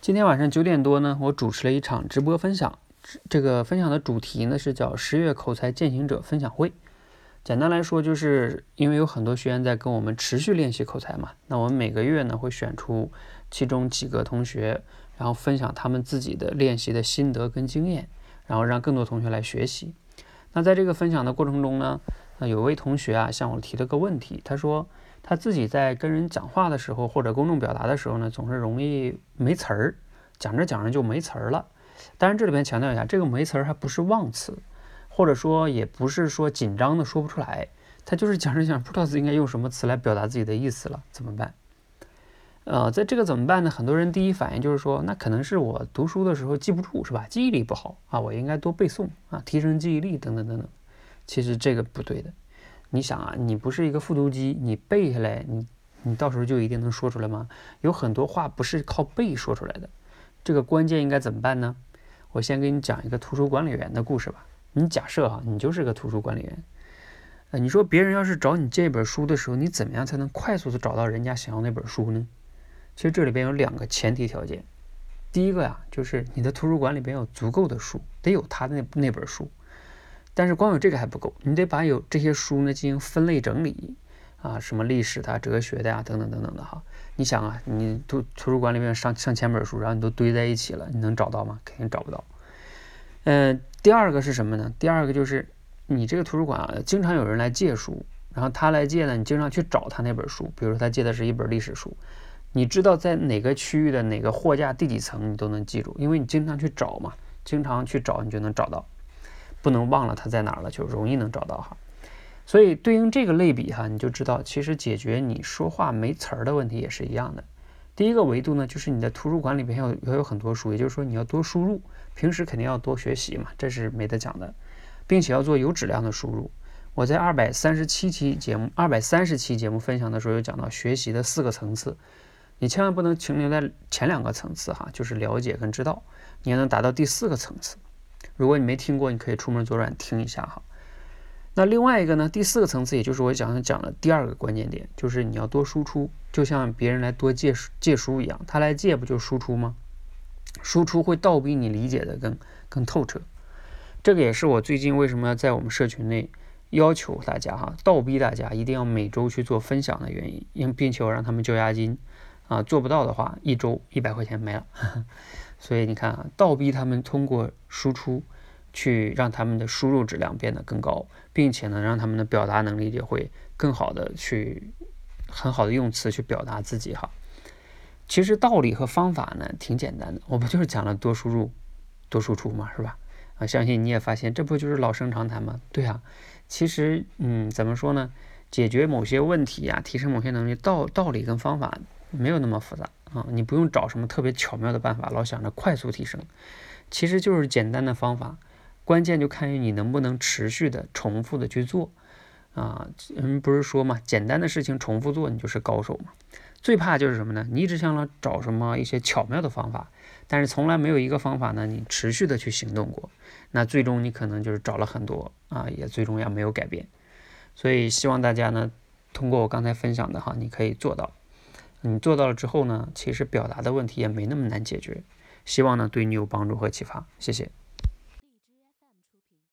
今天晚上九点多呢，我主持了一场直播分享。这个分享的主题呢是叫“十月口才践行者分享会”。简单来说，就是因为有很多学员在跟我们持续练习口才嘛，那我们每个月呢会选出其中几个同学，然后分享他们自己的练习的心得跟经验，然后让更多同学来学习。那在这个分享的过程中呢，那有位同学啊向我提了个问题，他说他自己在跟人讲话的时候或者公众表达的时候呢，总是容易没词儿，讲着讲着就没词儿了。当然这里边强调一下，这个没词儿还不是忘词。或者说也不是说紧张的说不出来，他就是讲着讲着不知道应该用什么词来表达自己的意思了，怎么办？呃，在这个怎么办呢？很多人第一反应就是说，那可能是我读书的时候记不住，是吧？记忆力不好啊，我应该多背诵啊，提升记忆力等等等等。其实这个不对的。你想啊，你不是一个复读机，你背下来，你你到时候就一定能说出来吗？有很多话不是靠背说出来的。这个关键应该怎么办呢？我先给你讲一个图书管理员的故事吧。你假设哈，你就是个图书管理员，呃，你说别人要是找你借一本书的时候，你怎么样才能快速的找到人家想要那本书呢？其实这里边有两个前提条件，第一个呀，就是你的图书馆里边有足够的书，得有他的那那本书，但是光有这个还不够，你得把有这些书呢进行分类整理啊，什么历史的、哲学的呀，等等等等的哈。你想啊，你图图书馆里面上上千本书，然后你都堆在一起了，你能找到吗？肯定找不到。嗯。第二个是什么呢？第二个就是你这个图书馆啊，经常有人来借书，然后他来借呢，你经常去找他那本书。比如说他借的是一本历史书，你知道在哪个区域的哪个货架第几层，你都能记住，因为你经常去找嘛，经常去找你就能找到，不能忘了它在哪儿了，就容易能找到哈。所以对应这个类比哈，你就知道其实解决你说话没词儿的问题也是一样的。第一个维度呢，就是你的图书馆里边要要有很多书，也就是说你要多输入。平时肯定要多学习嘛，这是没得讲的，并且要做有质量的输入。我在二百三十七期节目、二百三十期节目分享的时候，有讲到学习的四个层次，你千万不能停留在前两个层次哈，就是了解跟知道，你要能达到第四个层次。如果你没听过，你可以出门左转听一下哈。那另外一个呢，第四个层次，也就是我讲讲的第二个关键点，就是你要多输出，就像别人来多借书借书一样，他来借不就输出吗？输出会倒逼你理解的更更透彻，这个也是我最近为什么要在我们社群内要求大家哈，倒逼大家一定要每周去做分享的原因，因并且我让他们交押金啊，做不到的话一周一百块钱没了。所以你看啊，倒逼他们通过输出去让他们的输入质量变得更高，并且呢让他们的表达能力也会更好的去很好的用词去表达自己哈。其实道理和方法呢挺简单的，我不就是讲了多输入、多输出嘛，是吧？啊，相信你也发现，这不就是老生常谈吗？对啊，其实，嗯，怎么说呢？解决某些问题呀，提升某些能力，道道理跟方法没有那么复杂啊，你不用找什么特别巧妙的办法，老想着快速提升，其实就是简单的方法，关键就看于你能不能持续的、重复的去做啊。人不是说嘛，简单的事情重复做，你就是高手嘛。最怕就是什么呢？你一直想着找什么一些巧妙的方法，但是从来没有一个方法呢，你持续的去行动过，那最终你可能就是找了很多啊，也最终也没有改变。所以希望大家呢，通过我刚才分享的哈，你可以做到。你做到了之后呢，其实表达的问题也没那么难解决。希望呢对你有帮助和启发，谢谢。